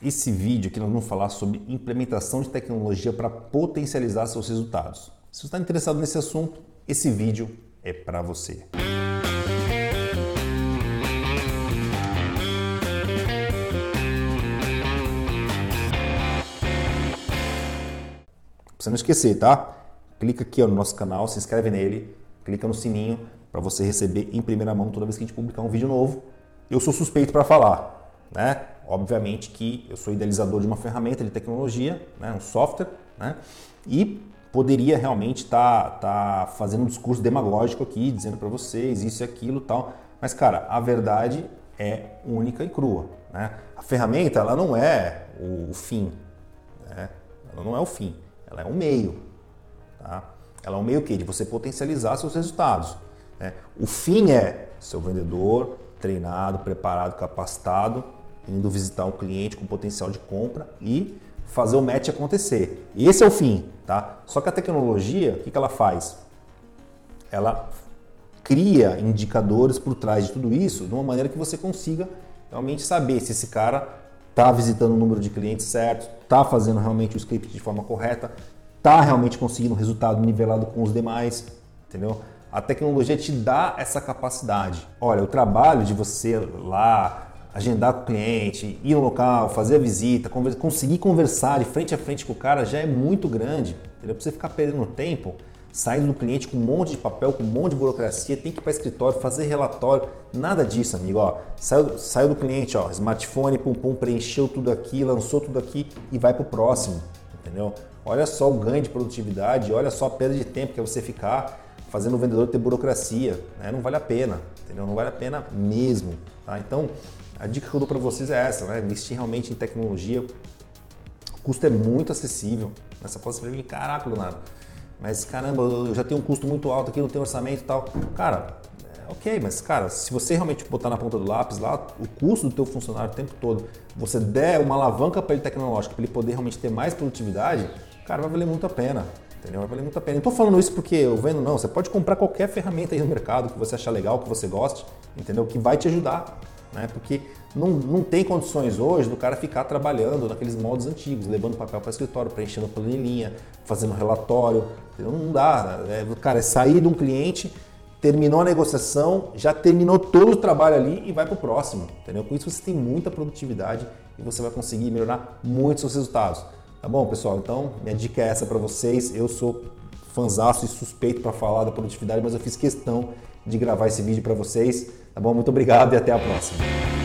Esse vídeo aqui nós vamos falar sobre implementação de tecnologia para potencializar seus resultados. Se você está interessado nesse assunto, esse vídeo é para você. Pra não esquecer, tá? Clica aqui no nosso canal, se inscreve nele, clica no sininho para você receber em primeira mão toda vez que a gente publicar um vídeo novo. Eu sou suspeito para falar, né? Obviamente que eu sou idealizador de uma ferramenta de tecnologia, né? um software, né? E poderia realmente estar tá, tá fazendo um discurso demagógico aqui, dizendo para vocês isso e aquilo tal. Mas, cara, a verdade é única e crua. Né? A ferramenta ela não é o fim. Né? Ela não é o fim. Ela é um meio. Tá? Ela é um meio que de você potencializar seus resultados. Né? O fim é seu vendedor treinado, preparado, capacitado, indo visitar um cliente com potencial de compra e fazer o match acontecer. Esse é o fim, tá? Só que a tecnologia, o que, que ela faz? Ela cria indicadores por trás de tudo isso de uma maneira que você consiga realmente saber se esse cara está visitando o número de clientes certo, está fazendo realmente o script de forma correta, está realmente conseguindo um resultado nivelado com os demais, entendeu? A tecnologia te dá essa capacidade. Olha, o trabalho de você lá agendar com o cliente, ir no local, fazer a visita, conseguir conversar de frente a frente com o cara já é muito grande. Pra você ficar perdendo tempo, saindo do cliente com um monte de papel, com um monte de burocracia, tem que ir para escritório, fazer relatório, nada disso, amigo. Ó, saiu, saiu do cliente, ó, smartphone, pum, pum, preencheu tudo aqui, lançou tudo aqui e vai para o próximo, entendeu? Olha só o ganho de produtividade, olha só a perda de tempo que é você ficar fazendo o vendedor ter burocracia, né? não vale a pena, entendeu? Não vale a pena mesmo, tá? Então, a dica que eu dou para vocês é essa, né? Investir realmente em tecnologia. O custo é muito acessível. Nessa mim, caraca, Leonardo. Mas caramba, eu já tenho um custo muito alto aqui, não tenho orçamento e tal. Cara, é ok, mas cara, se você realmente botar na ponta do lápis lá, o custo do teu funcionário o tempo todo, você der uma alavanca para ele tecnológica, para ele poder realmente ter mais produtividade, cara, vai valer muito a pena. Entendeu? Vai valer muito a pena. Não estou falando isso porque eu vendo, não. Você pode comprar qualquer ferramenta aí no mercado que você achar legal, que você goste, entendeu? Que vai te ajudar né? Porque não, não tem condições hoje do cara ficar trabalhando naqueles modos antigos, levando papel para escritório, preenchendo planilhinha, fazendo relatório. Entendeu? Não dá. Né? É, cara, é sair de um cliente, terminou a negociação, já terminou todo o trabalho ali e vai para o próximo. Entendeu? Com isso você tem muita produtividade e você vai conseguir melhorar muito seus resultados. Tá bom, pessoal? Então, minha dica é essa para vocês. Eu sou fanzaço e suspeito para falar da produtividade, mas eu fiz questão de gravar esse vídeo para vocês. Tá bom? Muito obrigado e até a próxima.